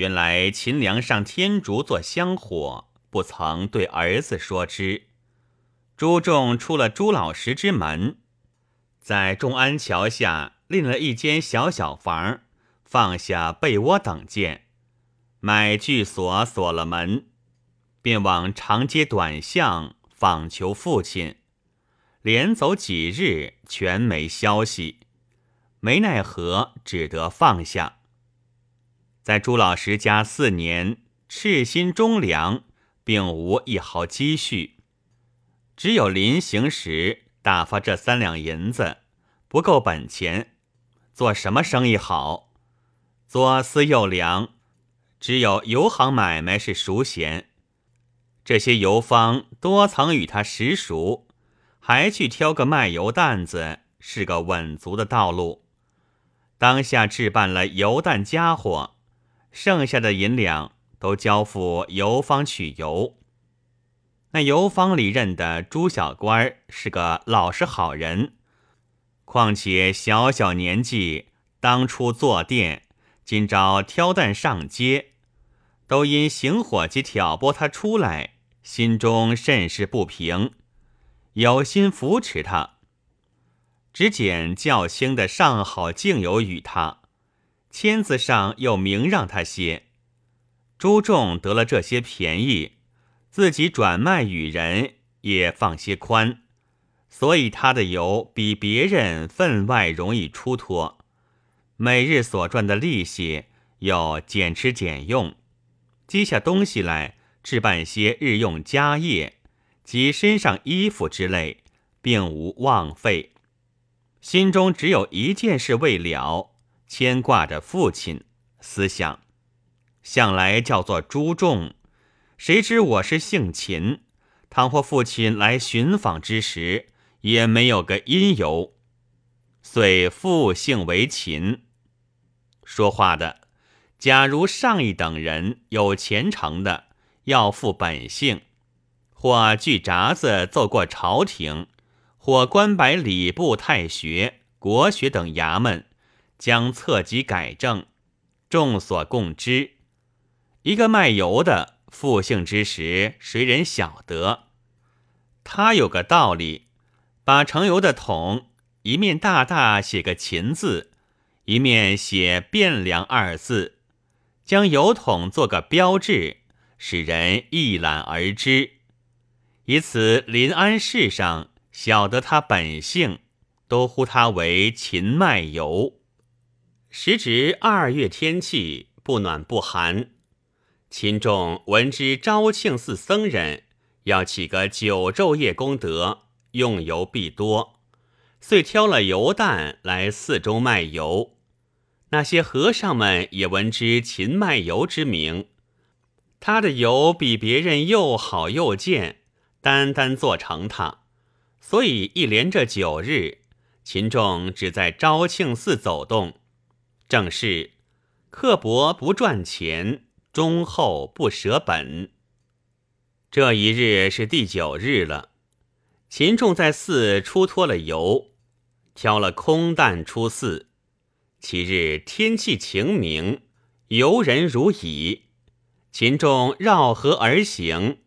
原来秦梁上天竺做香火，不曾对儿子说之。朱仲出了朱老石之门，在众安桥下另了一间小小房，放下被窝等件，买具锁锁了门，便往长街短巷访求父亲。连走几日，全没消息，没奈何，只得放下。在朱老师家四年，赤心忠良，并无一毫积蓄。只有临行时打发这三两银子，不够本钱，做什么生意好？左思右量，只有油行买卖是熟闲。这些油方多曾与他识熟，还去挑个卖油担子，是个稳足的道路。当下置办了油担家伙，剩下的银两都交付油坊取油。那油坊里认的朱小官是个老实好人，况且小小年纪，当初坐店，今朝挑担上街，都因邢伙计挑拨他出来，心中甚是不平，有心扶持他。只捡较轻的上好敬油与他，签子上又明让他些。朱仲得了这些便宜。自己转卖与人也放些宽，所以他的油比别人分外容易出脱。每日所赚的利息又减吃俭用，积下东西来置办些日用家业及身上衣服之类，并无枉费。心中只有一件事未了，牵挂着父亲。思想向来叫做朱重。谁知我是姓秦，倘或父亲来寻访之时，也没有个因由，遂复姓为秦。说话的，假如上一等人有前程的，要复本姓，或据札子奏过朝廷，或官摆礼部、太学、国学等衙门，将册籍改正，众所共知。一个卖油的。复姓之时，谁人晓得？他有个道理，把盛油的桶一面大大写个“秦”字，一面写“汴梁”二字，将油桶做个标志，使人一览而知。以此临安市上晓得他本姓，都呼他为秦卖油。时值二月天气，不暖不寒。秦仲闻知昭庆寺僧人要起个九昼夜功德，用油必多，遂挑了油担来寺中卖油。那些和尚们也闻知秦卖油之名，他的油比别人又好又贱，单单做成他，所以一连这九日，秦仲只在昭庆寺走动，正是刻薄不赚钱。忠厚不舍本。这一日是第九日了，秦仲在寺出脱了油，挑了空担出寺。其日天气晴明，游人如蚁。秦仲绕河而行，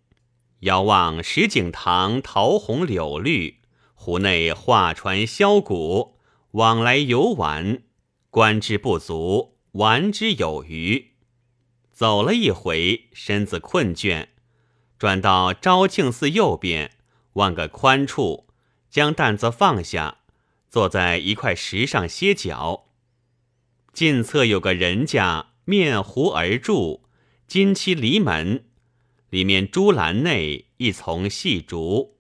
遥望石井塘桃红柳绿，湖内画船箫鼓，往来游玩，观之不足，玩之有余。走了一回，身子困倦，转到昭庆寺右边，望个宽处，将担子放下，坐在一块石上歇脚。近侧有个人家，面湖而筑，金漆篱门，里面朱栏内一丛细竹。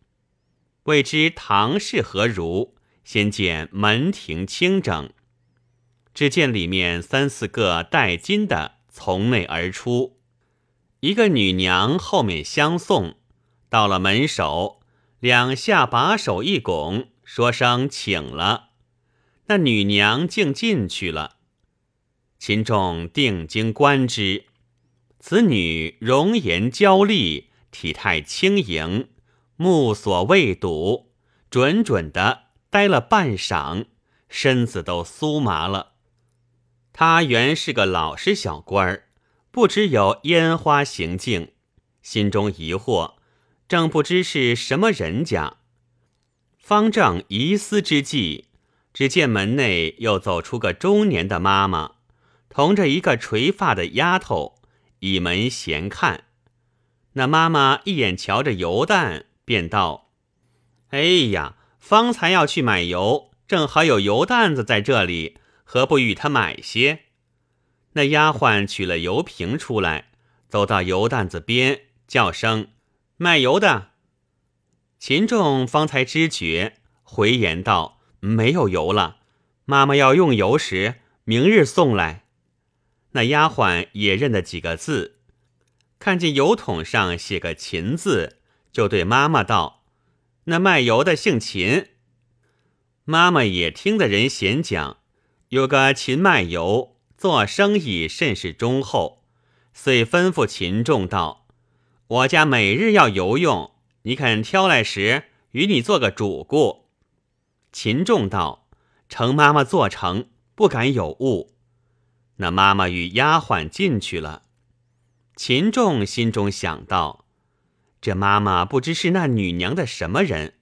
未知堂室何如？先见门庭清整，只见里面三四个戴金的。从内而出，一个女娘后面相送，到了门首，两下把手一拱，说声请了。那女娘竟进去了。秦仲定睛观之，此女容颜娇丽，体态轻盈，目所未睹，准准的呆了半晌，身子都酥麻了。他原是个老实小官儿，不知有烟花行径，心中疑惑，正不知是什么人家。方正疑思之际，只见门内又走出个中年的妈妈，同着一个垂发的丫头，倚门闲看。那妈妈一眼瞧着油蛋，便道：“哎呀，方才要去买油，正好有油担子在这里，何不与他买些？”那丫鬟取了油瓶出来，走到油担子边，叫声：“卖油的。”秦仲方才知觉，回言道：“没有油了，妈妈要用油时，明日送来。”那丫鬟也认得几个字。看见油桶上写个“秦”字，就对妈妈道：“那卖油的姓秦。”妈妈也听得人闲讲，有个秦卖油，做生意甚是忠厚，遂吩咐秦仲道：“我家每日要油用，你肯挑来时，与你做个主顾。”秦仲道：“程妈妈做成，不敢有误。”那妈妈与丫鬟进去了。秦仲心中想到：“这妈妈不知是那女娘的什么人。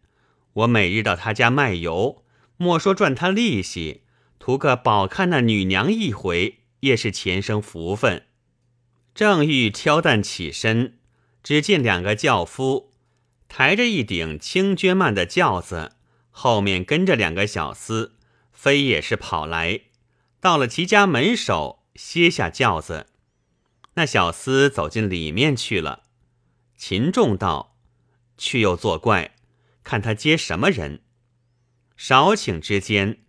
我每日到她家卖油，莫说赚她利息，图个饱看那女娘一回，也是前生福分。”正欲挑担起身，只见两个轿夫抬着一顶青绢幔的轿子，后面跟着两个小厮，飞也是跑来，到了齐家门首，歇下轿子。那小厮走进里面去了。秦仲道：“却又作怪，看他接什么人？”少顷之间，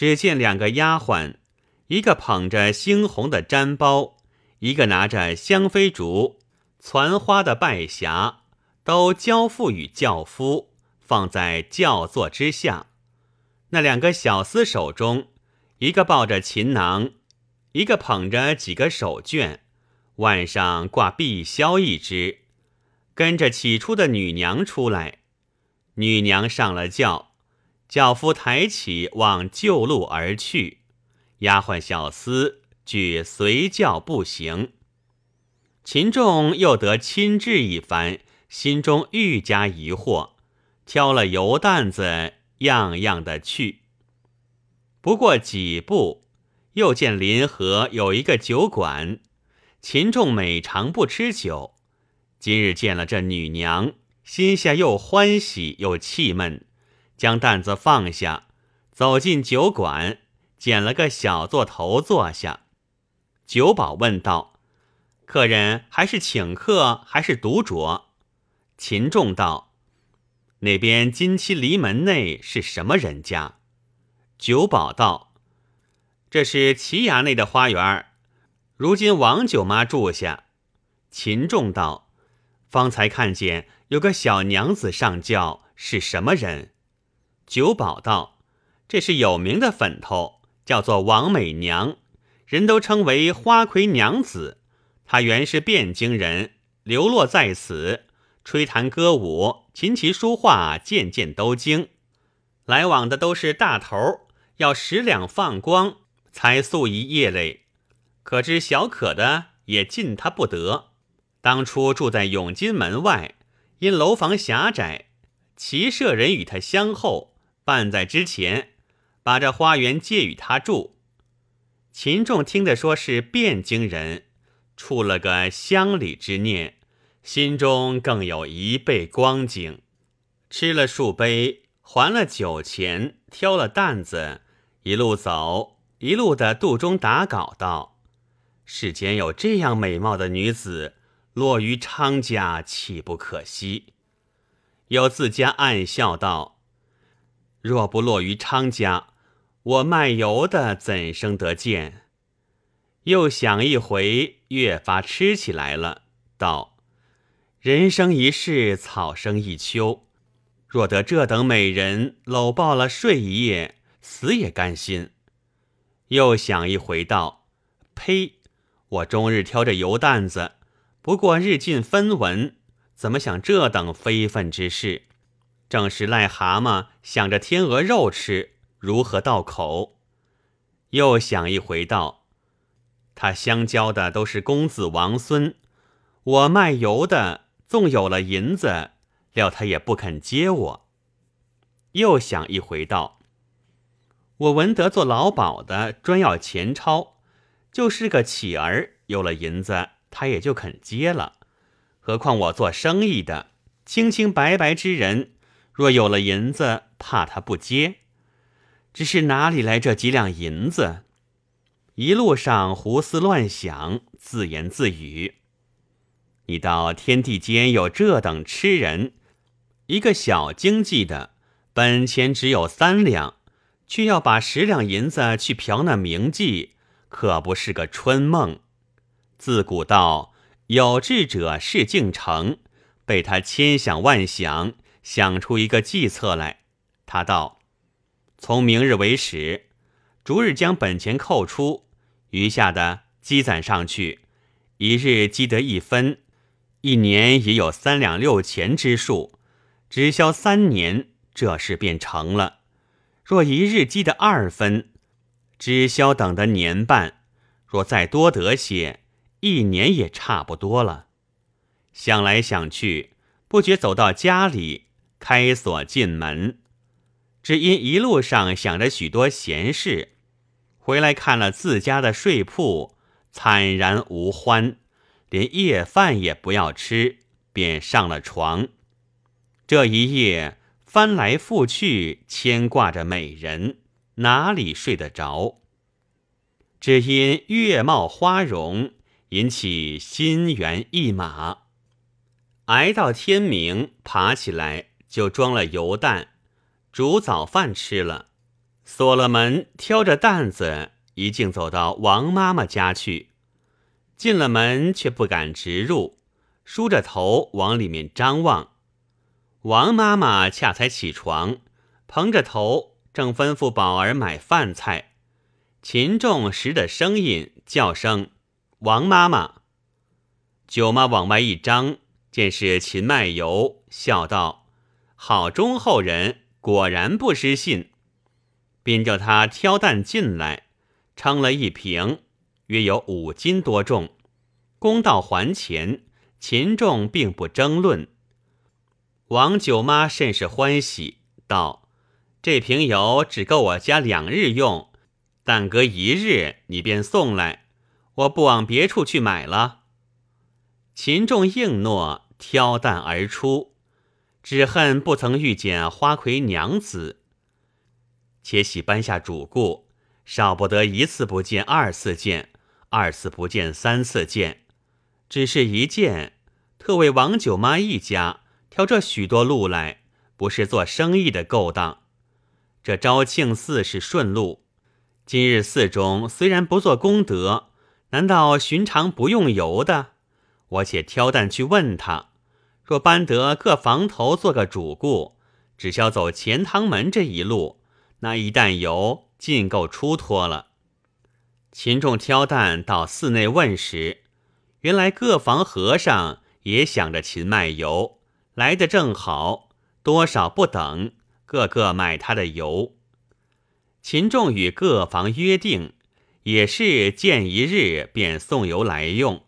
只见两个丫鬟，一个捧着猩红的毡包，一个拿着香妃竹、攒花的拜匣，都交付与轿夫，放在轿座之下。那两个小厮手中，一个抱着琴囊，一个捧着几个手绢。腕上挂碧箫一只，跟着起初的女娘出来。女娘上了轿，轿夫抬起往旧路而去。丫鬟小厮俱随轿步行。秦仲又得亲至一番，心中愈加疑惑，挑了油担子，样样的去。不过几步，又见临河有一个酒馆。秦仲每常不吃酒，今日见了这女娘，心下又欢喜又气闷，将担子放下，走进酒馆，捡了个小座头坐下。酒保问道：“客人还是请客，还是独酌？”秦仲道：“那边金漆篱门内是什么人家？”酒保道：“这是齐衙内的花园。”如今王九妈住下，秦仲道：“方才看见有个小娘子上轿，是什么人？”九保道：“这是有名的粉头，叫做王美娘，人都称为花魁娘子。她原是汴京人，流落在此，吹弹歌舞、琴棋书画，件件都精。来往的都是大头，要十两放光，才宿一夜嘞。”可知小可的也进他不得。当初住在永金门外，因楼房狭窄，骑舍人与他相候，半在之前，把这花园借与他住。秦仲听得说是汴京人，触了个乡里之念，心中更有一倍光景。吃了数杯，还了酒钱，挑了担子，一路走，一路的肚中打稿道。世间有这样美貌的女子，落于昌家岂不可惜？又自家暗笑道：“若不落于昌家，我卖油的怎生得见？”又想一回，越发吃起来了，道：“人生一世，草生一秋，若得这等美人搂抱了睡一夜，死也甘心。”又想一回，道：“呸！”我终日挑着油担子，不过日进分文，怎么想这等非分之事？正是癞蛤蟆想着天鹅肉吃，如何到口？又想一回道：他相交的都是公子王孙，我卖油的纵有了银子，料他也不肯接我。又想一回道：我闻得做劳保的专要钱钞，就是个乞儿，有了银子他也就肯接了。何况我做生意的，清清白白之人，若有了银子，怕他不接。只是哪里来这几两银子？一路上胡思乱想，自言自语：“你道天地间有这等痴人，一个小经济的，本钱只有三两，却要把十两银子去嫖那名妓，可不是个春梦。自古道有志者事竟成，被他千想万想，想出一个计策来。他道。”从明日为始，逐日将本钱扣出，余下的积攒上去，一日积得一分，一年也有三两六钱之数。只消三年，这事便成了。若一日积得二分，只消等得年半；若再多得些，一年也差不多了。想来想去，不觉走到家里，开锁进门。只因一路上想着许多闲事，回来看了自家的睡铺，惨然无欢，连夜饭也不要吃，便上了床。这一夜翻来覆去，牵挂着美人，哪里睡得着？只因月貌花容，引起心猿意马。挨到天明，爬起来就装了油蛋。煮早饭吃了，锁了门，挑着担子，一径走到王妈妈家去。进了门，却不敢直入，梳着头往里面张望。王妈妈恰才起床，蓬着头，正吩咐宝儿买饭菜。秦仲识的声音叫声：“王妈妈。”舅妈往外一张，见是秦卖油，笑道：“好忠厚人。”果然不失信，便叫他挑担进来，称了一瓶，约有五斤多重。公道还钱，秦仲并不争论。王九妈甚是欢喜，道：“这瓶油只够我家两日用，但隔一日你便送来，我不往别处去买了。”秦仲应诺，挑担而出。只恨不曾遇见花魁娘子。且喜搬下主顾，少不得一次不见，二次见，二次不见，三次见。只是一见，特为王九妈一家挑这许多路来，不是做生意的勾当。这昭庆寺是顺路，今日寺中虽然不做功德，难道寻常不用油的？我且挑担去问他。若搬得各房头做个主顾，只消走钱塘门这一路，那一担油尽够出脱了。秦仲挑担到寺内问时，原来各房和尚也想着秦卖油来的正好，多少不等，个个买他的油。秦仲与各房约定，也是见一日便送油来用。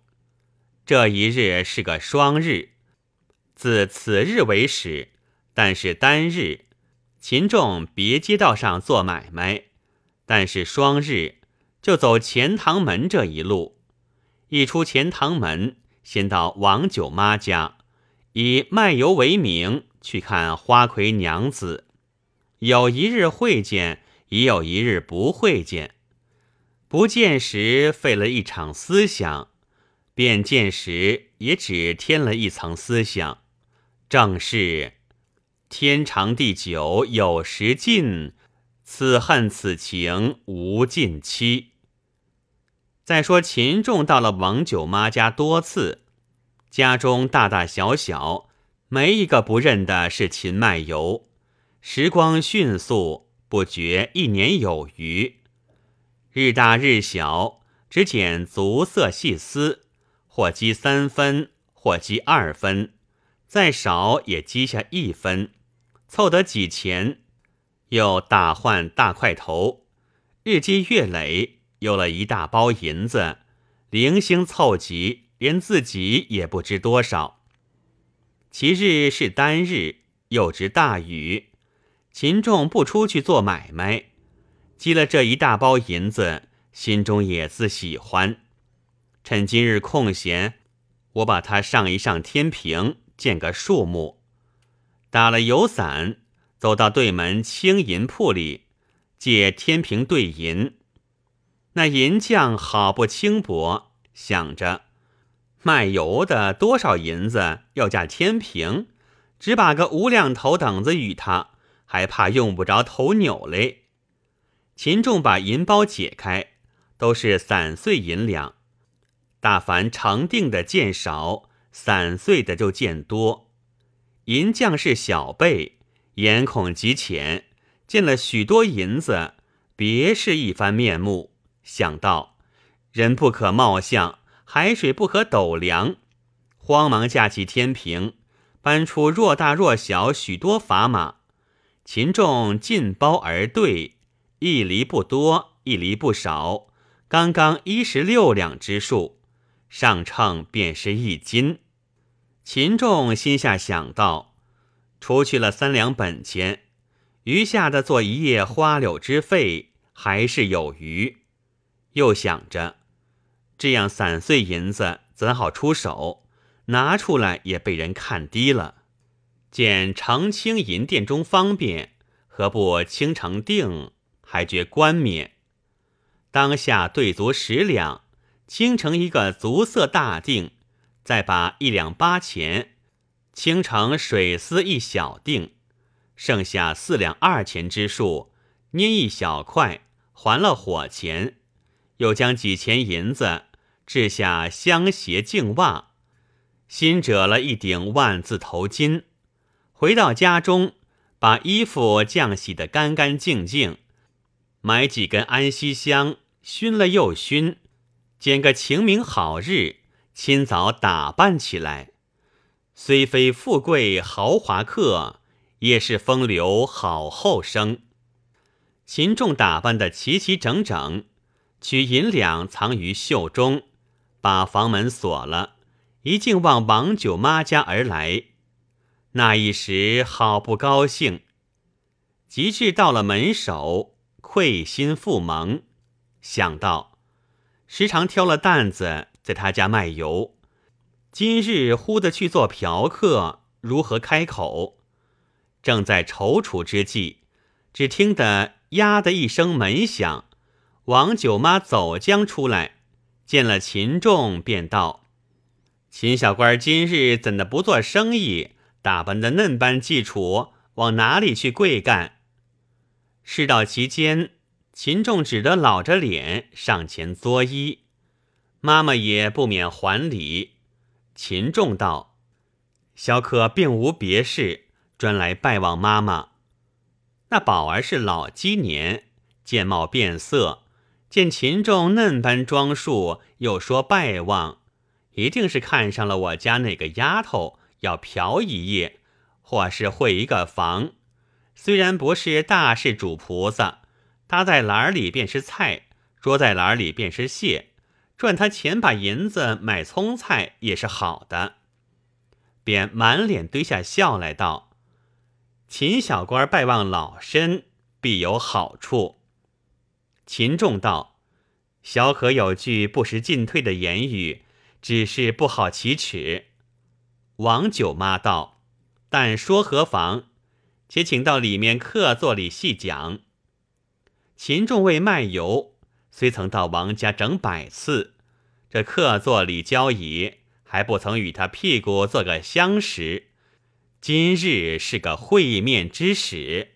这一日是个双日。自此日为始，但是单日，秦仲别街道上做买卖；但是双日，就走钱塘门这一路。一出钱塘门，先到王九妈家，以卖油为名去看花魁娘子。有一日会见，已有一日不会见。不见时费了一场思想，便见时也只添了一层思想。正是天长地久有时尽，此恨此情无尽期。再说秦仲到了王九妈家多次，家中大大小小没一个不认的是秦卖油。时光迅速，不觉一年有余，日大日小，只捡足色细丝，或积三分，或积二分。再少也积下一分，凑得几钱，又大换大块头，日积月累，有了一大包银子，零星凑集，连自己也不知多少。其日是单日，又值大雨，秦仲不出去做买卖，积了这一大包银子，心中也自喜欢。趁今日空闲，我把它上一上天平，见个数目。打了油伞，走到对门青银铺里，借天平对银。那银匠好不轻薄，想着卖油的多少银子要价天平，只把个五两头等子与他，还怕用不着头扭嘞。秦仲把银包解开，都是散碎银两，大凡成定的见少，散碎的就见多。银匠是小辈，眼孔极浅，见了许多银子，别是一番面目。想到人不可貌相，海水不可斗量，慌忙架起天平，搬出若大若小许多砝码，秦仲进包而对，一厘不多，一厘不少，刚刚一十六两之数，上秤便是一斤。秦仲心下想到，除去了三两本钱，余下的做一夜花柳之费，还是有余。又想着，这样散碎银子怎好出手？拿出来也被人看低了。见澄清银店中方便，何不清成定？还觉冠冕。当下兑足十两，清成一个足色大定，再把一两八钱清成水丝一小锭，剩下四两二钱之数，捏一小块，还了火钱。又将几钱银子置下香鞋净袜，新折了一顶万字头巾，回到家中，把衣服浆洗得干干净净，买几根安息香，熏了又熏，拣个晴明好日，清早打扮起来。虽非富贵豪华客，也是风流好后生。秦仲打扮得齐齐整整。取银两藏于袖中，把房门锁了，一径往王九妈家而来。那一时好不高兴，及至到了门首，愧心复萌，想到时常挑了担子在他家卖油，今日忽的去做嫖客，如何开口？正在踌躇之际，只听得“呀”的一声门响。王九妈走将出来，见了秦仲，便道：“秦小官今日怎的不做生意？打扮的嫩般基础，往哪里去跪干？”事到其间，秦仲只得老着脸上前作揖，妈妈也不免还礼。秦仲道：“小可并无别事，专来拜望妈妈。”那宝儿是老鸡年，见貌变色。见秦仲嫩般装束，又说拜望，一定是看上了我家那个丫头，要嫖一夜，或是会一个房。虽然不是大事主菩萨，搭在篮里便是菜，捉在篮里便是蟹，赚他钱把银子买葱菜也是好的。便满脸堆下笑来道：“秦小官拜望老身，必有好处。”秦仲道：“小可有句不识进退的言语，只是不好启齿。”王九妈道：“但说何妨？且请到里面客座里细讲。”秦仲为卖油，虽曾到王家整百次，这客座里交椅，还不曾与他屁股做个相识。今日是个会面之时。